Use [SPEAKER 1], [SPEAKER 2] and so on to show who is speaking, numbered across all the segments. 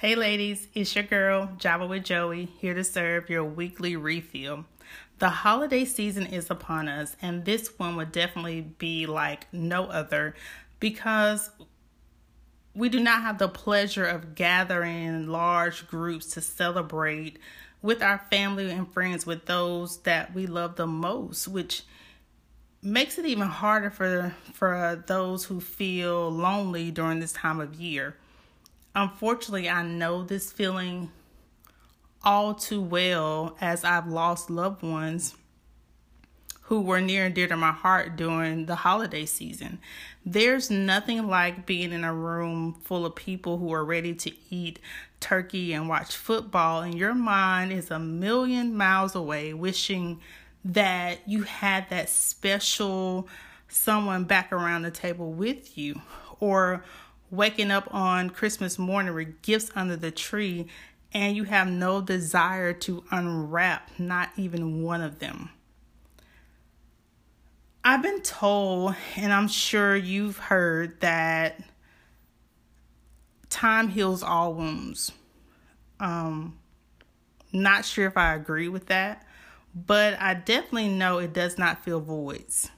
[SPEAKER 1] Hey ladies, it's your girl, Java with Joey, here to serve your weekly refill. The holiday season is upon us, and this one would definitely be like no other because we do not have the pleasure of gathering large groups to celebrate with our family and friends with those that we love the most, which makes it even harder for for those who feel lonely during this time of year unfortunately, I know this feeling all too well as I've lost loved ones who were near and dear to my heart during the holiday season. There's nothing like being in a room full of people who are ready to eat turkey and watch football, and your mind is a million miles away, wishing that you had that special someone back around the table with you, or waking up on Christmas morning with gifts under the tree and you have no desire to unwrap not even one of them. I've been told, and I'm sure you've heard, that time heals all wounds. Um, not sure if I agree with that, but I definitely know it does not fill voids.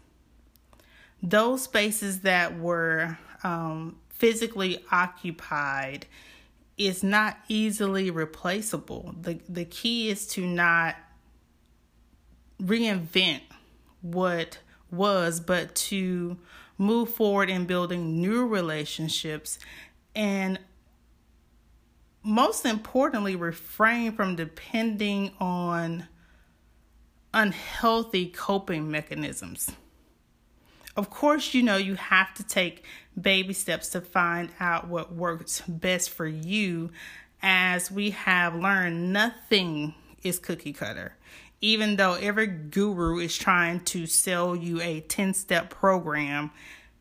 [SPEAKER 1] Those spaces that were um, physically occupied is not easily replaceable. The the key is to not reinvent what was, but to move forward in building new relationships and most importantly refrain from depending on unhealthy coping mechanisms. Of course, you know you have to take baby steps to find out what works best for you. As we have learned, nothing is cookie cutter. Even though every guru is trying to sell you a 10 step program,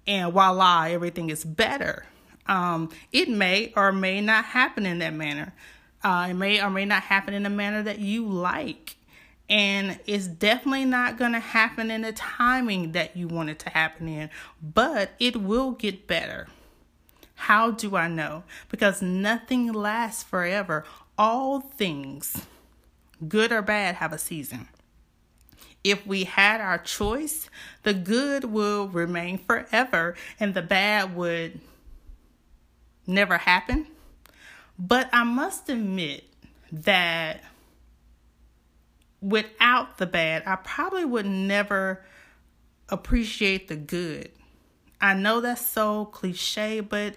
[SPEAKER 1] and voila, everything is better. Um, it may or may not happen in that manner. Uh, it may or may not happen in a manner that you like. And it's definitely not going to happen in the timing that you want it to happen in, but it will get better. How do I know? Because nothing lasts forever. All things, good or bad, have a season. If we had our choice, the good will remain forever and the bad would never happen. But I must admit that without the bad, I probably would never appreciate the good. I know that's so cliche, but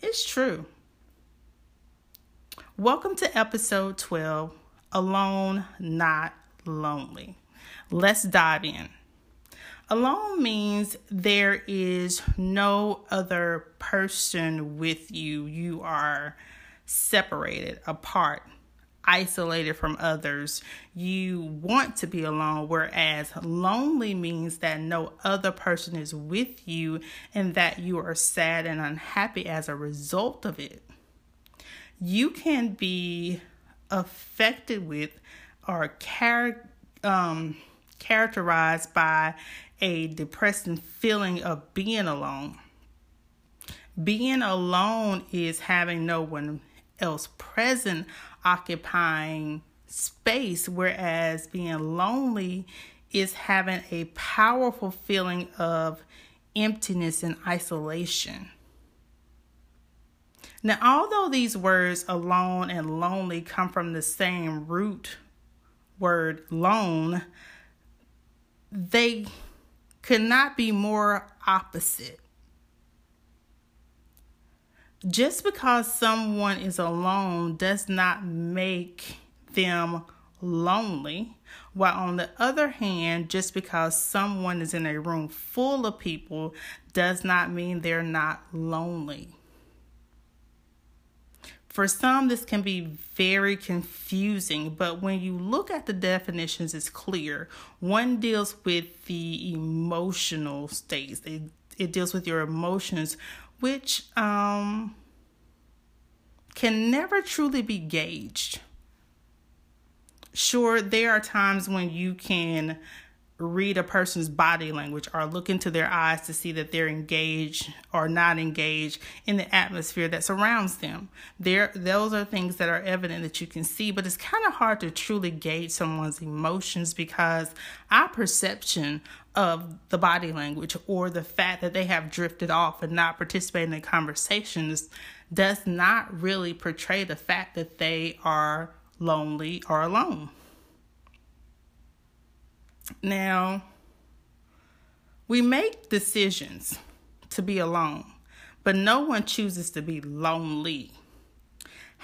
[SPEAKER 1] it's true. Welcome to episode 12 Alone, Not Lonely. Let's dive in. Alone means there is no other person with you. You are separated, apart isolated from others. You want to be alone, whereas lonely means that no other person is with you and that you are sad and unhappy as a result of it. You can be affected with or char- um, characterized by a depressing feeling of being alone. Being alone is having no one else present occupying space, whereas being lonely is having a powerful feeling of emptiness and isolation. Now, although these words alone and lonely come from the same root word lone, they could not be more opposite. Just because someone is alone does not make them lonely. While on the other hand, just because someone is in a room full of people does not mean they're not lonely. For some, this can be very confusing, but when you look at the definitions, it's clear. One deals with the emotional states, it, it deals with your emotions, which um, can never truly be gauged. Sure, there are times when you can read a person's body language or look into their eyes to see that they're engaged or not engaged in the atmosphere that surrounds them. There those are things that are evident that you can see, but it's kind of hard to truly gauge someone's emotions because our perception of the body language or the fact that they have drifted off and not participating in conversations does not really portray the fact that they are lonely or alone. Now, we make decisions to be alone, but no one chooses to be lonely.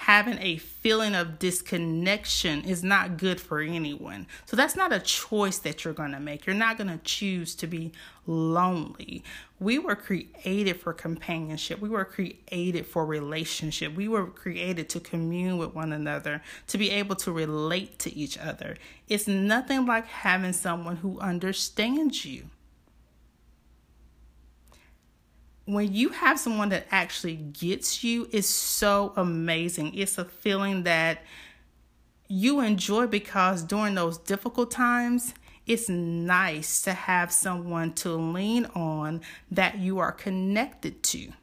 [SPEAKER 1] Having a feeling of disconnection is not good for anyone. So that's not a choice that you're going to make. You're not going to choose to be lonely. We were created for companionship. We were created for relationship. We were created to commune with one another, to be able to relate to each other. It's nothing like having someone who understands you. When you have someone that actually gets you, it's so amazing. It's a feeling that you enjoy because during those difficult times, it's nice to have someone to lean on that you are connected to.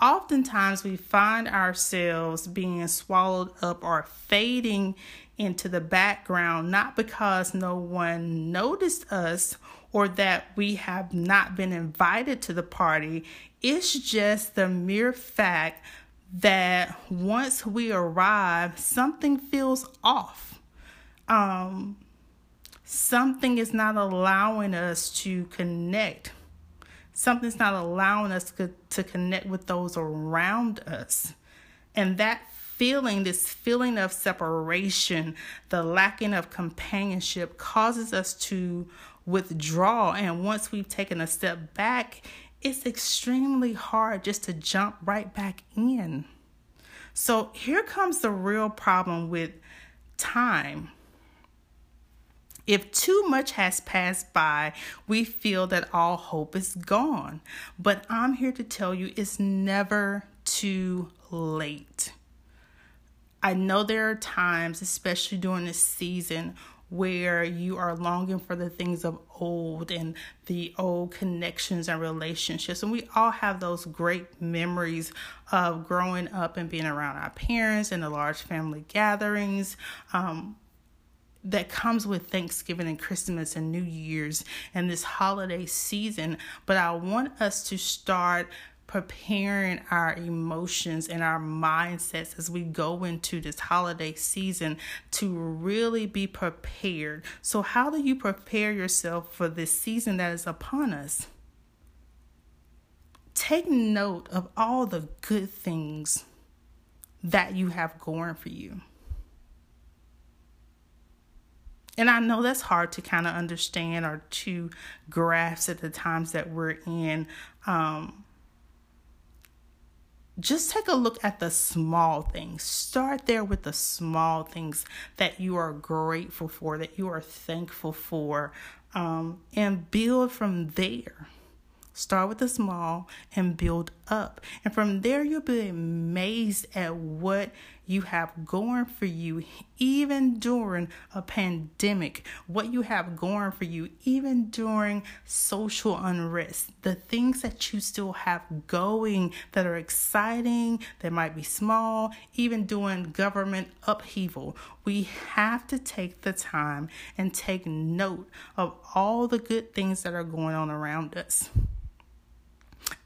[SPEAKER 1] Oftentimes, we find ourselves being swallowed up or fading into the background, not because no one noticed us or that we have not been invited to the party. It's just the mere fact that once we arrive, something feels off. Um, something is not allowing us to connect. Something's not allowing us to, to connect with those around us. And that feeling, this feeling of separation, the lacking of companionship, causes us to withdraw. And once we've taken a step back, it's extremely hard just to jump right back in. So here comes the real problem with time if too much has passed by, we feel that all hope is gone. But I'm here to tell you it's never too late. I know there are times, especially during this season, where you are longing for the things of old and the old connections and relationships. And we all have those great memories of growing up and being around our parents and the large family gatherings. Um, that comes with Thanksgiving and Christmas and New Year's and this holiday season. But I want us to start preparing our emotions and our mindsets as we go into this holiday season to really be prepared. So, how do you prepare yourself for this season that is upon us? Take note of all the good things that you have going for you. And I know that's hard to kind of understand or to grasp at the times that we're in. Um, just take a look at the small things. Start there with the small things that you are grateful for, that you are thankful for, um, and build from there. Start with the small and build up. And from there, you'll be amazed at what you have going for you, even during a pandemic, what you have going for you, even during social unrest, the things that you still have going that are exciting, that might be small, even during government upheaval. We have to take the time and take note of all the good things that are going on around us.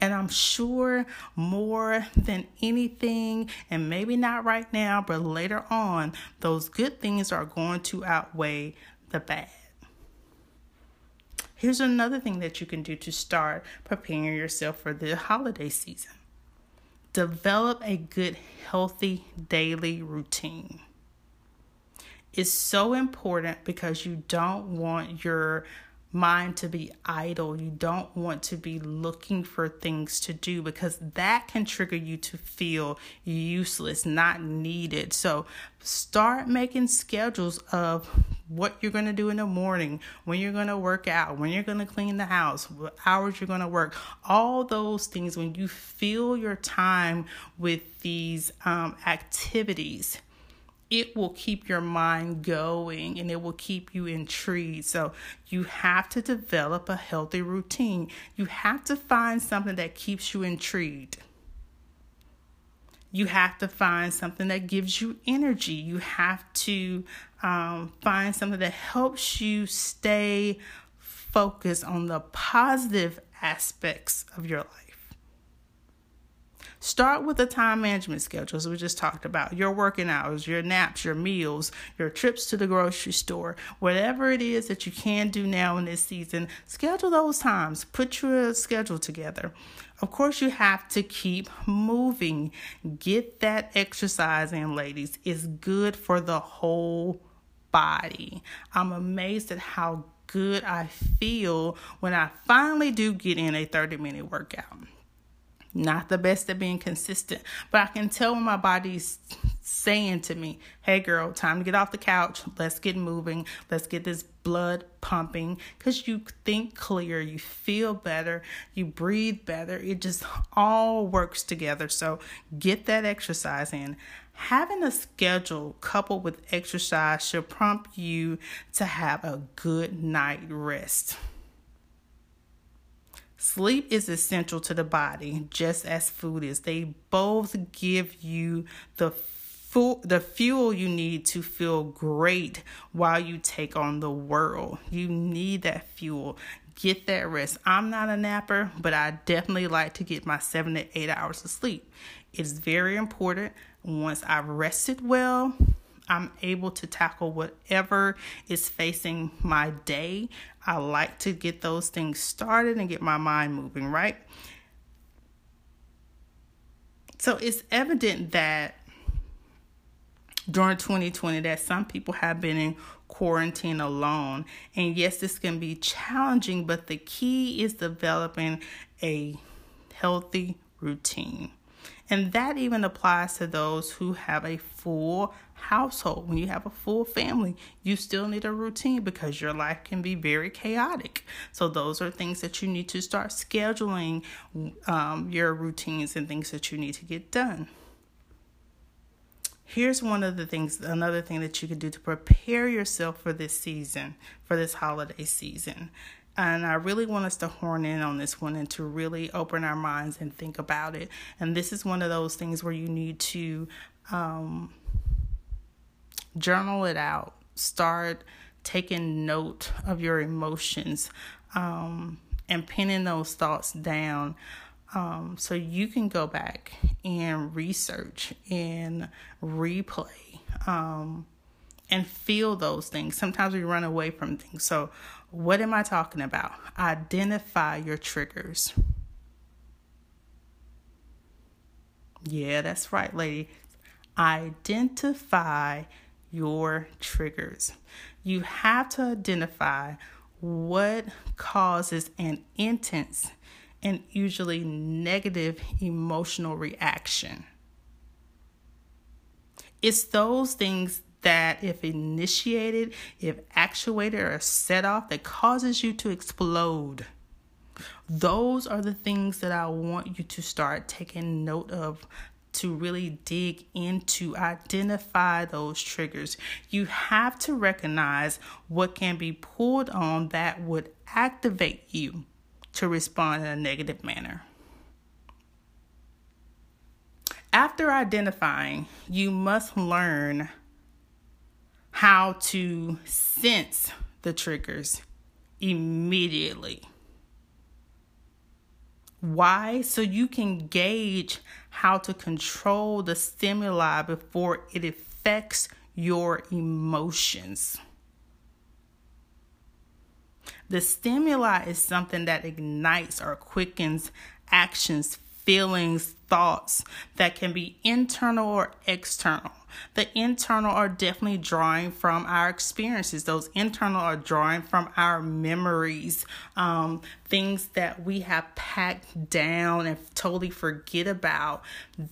[SPEAKER 1] And I'm sure more than anything, and maybe not right now, but later on, those good things are going to outweigh the bad. Here's another thing that you can do to start preparing yourself for the holiday season develop a good, healthy daily routine. It's so important because you don't want your mind to be idle. You don't want to be looking for things to do because that can trigger you to feel useless, not needed. So start making schedules of what you're going to do in the morning, when you're going to work out, when you're going to clean the house, what hours you're going to work. All those things, when you fill your time with these um, activities, it will keep your mind going and it will keep you intrigued. So, you have to develop a healthy routine. You have to find something that keeps you intrigued. You have to find something that gives you energy. You have to um, find something that helps you stay focused on the positive aspects of your life. Start with a time management schedule, we just talked about your working hours, your naps, your meals, your trips to the grocery store, whatever it is that you can do now in this season, schedule those times. Put your schedule together. Of course, you have to keep moving. Get that exercise in, ladies. It's good for the whole body. I'm amazed at how good I feel when I finally do get in a 30 minute workout not the best at being consistent, but I can tell when my body's saying to me, hey girl, time to get off the couch. Let's get moving. Let's get this blood pumping because you think clear, you feel better, you breathe better. It just all works together. So get that exercise in. Having a schedule coupled with exercise should prompt you to have a good night rest. Sleep is essential to the body, just as food is. They both give you the fu- the fuel you need to feel great while you take on the world. You need that fuel. Get that rest. I'm not a napper, but I definitely like to get my seven to eight hours of sleep. It's very important. Once I've rested well, I'm able to tackle whatever is facing my day. I like to get those things started and get my mind moving, right? So it's evident that during 2020 that some people have been in quarantine alone. And yes, this can be challenging, but the key is developing a healthy routine. And that even applies to those who have a full household. When you have a full family, you still need a routine because your life can be very chaotic. So, those are things that you need to start scheduling um, your routines and things that you need to get done. Here's one of the things, another thing that you can do to prepare yourself for this season, for this holiday season. And I really want us to horn in on this one and to really open our minds and think about it. And this is one of those things where you need to um, journal it out, start taking note of your emotions, um, and pinning those thoughts down. Um, so you can go back and research and replay um, and feel those things. Sometimes we run away from things. So what am I talking about? Identify your triggers. Yeah, that's right, lady. Identify your triggers. You have to identify what causes an intense and usually negative emotional reaction. It's those things that, if initiated, if actuated, or set off, that causes you to explode. Those are the things that I want you to start taking note of to really dig into, identify those triggers. You have to recognize what can be pulled on that would activate you to respond in a negative manner. After identifying, you must learn how to sense the triggers immediately. Why? So you can gauge how to control the stimuli before it affects your emotions. The stimuli is something that ignites or quickens actions, feelings, thoughts that can be internal or external. The internal are definitely drawing from our experiences. Those internal are drawing from our memories, um, things that we have packed down and totally forget about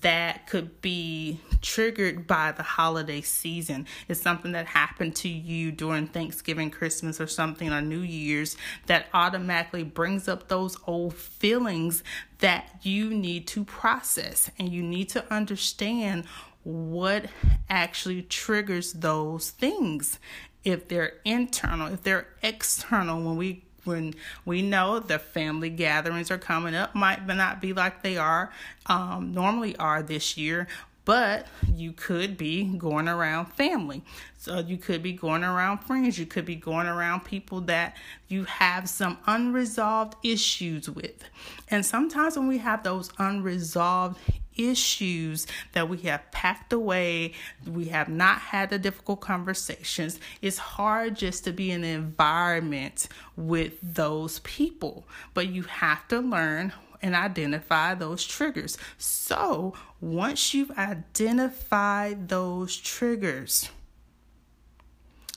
[SPEAKER 1] that could be triggered by the holiday season. It's something that happened to you during Thanksgiving, Christmas, or something, or New Year's that automatically brings up those old feelings that you need to process and you need to understand what actually triggers those things. If they're internal, if they're external, when we when we know the family gatherings are coming up, might not be like they are um, normally are this year, but you could be going around family. So you could be going around friends. You could be going around people that you have some unresolved issues with. And sometimes when we have those unresolved issues that we have packed away, we have not had the difficult conversations, it's hard just to be in an environment with those people. But you have to learn and identify those triggers. So, once you've identified those triggers,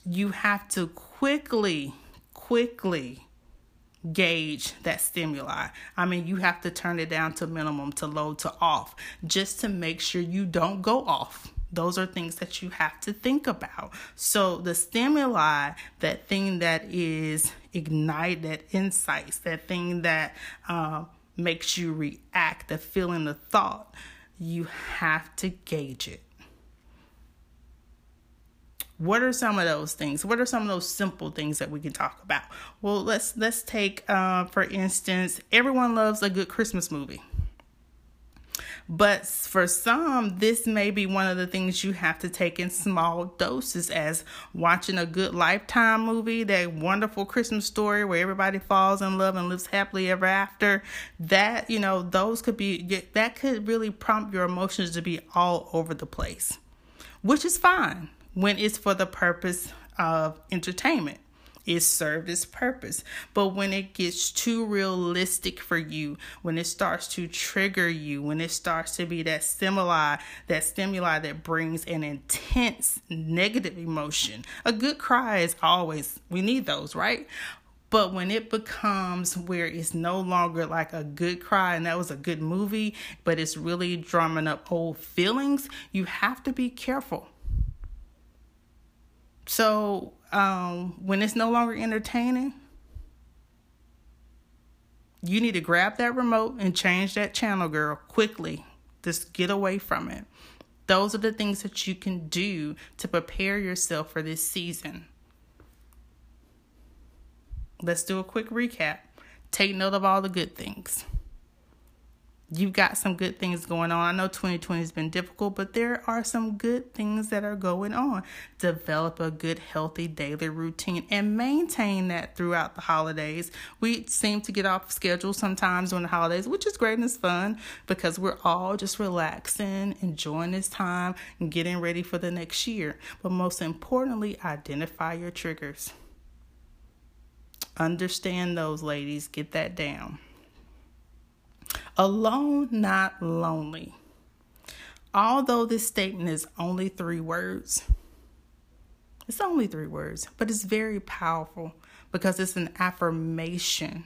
[SPEAKER 1] you have to quickly, quickly gauge that stimuli. I mean, you have to turn it down to minimum, to low, to off, just to make sure you don't go off. Those are things that you have to think about. So, the stimuli, that thing that is ignite, that incites, that thing that uh, makes you react, the feeling, the thought, you have to gauge it. What are some of those things? What are some of those simple things that we can talk about? Well, let's let's take uh, for instance, everyone loves a good Christmas movie. But for some, this may be one of the things you have to take in small doses, as watching a good Lifetime movie, that wonderful Christmas story where everybody falls in love and lives happily ever after. That, you know, those could be, that could really prompt your emotions to be all over the place, which is fine when it's for the purpose of entertainment it served its purpose. But when it gets too realistic for you, when it starts to trigger you, when it starts to be that stimuli, that stimuli that brings an intense negative emotion, a good cry is always, we need those, right? But when it becomes where it's no longer like a good cry and that was a good movie, but it's really drumming up old feelings, you have to be careful. So um, when it's no longer entertaining, you need to grab that remote and change that channel, girl, quickly. Just get away from it. Those are the things that you can do to prepare yourself for this season. Let's do a quick recap. Take note of all the good things you've got some good things going on. I know 2020 has been difficult, but there are some good things that are going on. Develop a good, healthy daily routine and maintain that throughout the holidays. We seem to get off schedule sometimes during the holidays, which is great and it's fun because we're all just relaxing, enjoying this time, and getting ready for the next year. But most importantly, identify your triggers. Understand those, ladies. Get that down. Alone, not lonely. Although this statement is only three words, it's only three words, but it's very powerful because it's an affirmation.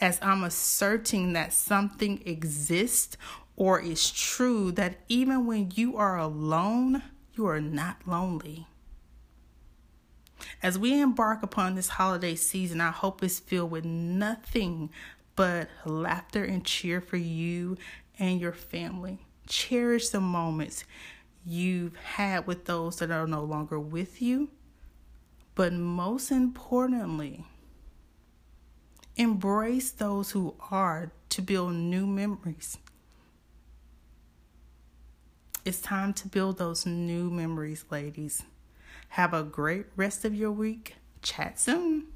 [SPEAKER 1] As I'm asserting that something exists or is true, that even when you are alone, you are not lonely. As we embark upon this holiday season, I hope it's filled with nothing but laughter and cheer for you and your family. Cherish the moments you've had with those that are no longer with you. But most importantly, embrace those who are to build new memories. It's time to build those new memories, ladies. Have a great rest of your week. Chat soon.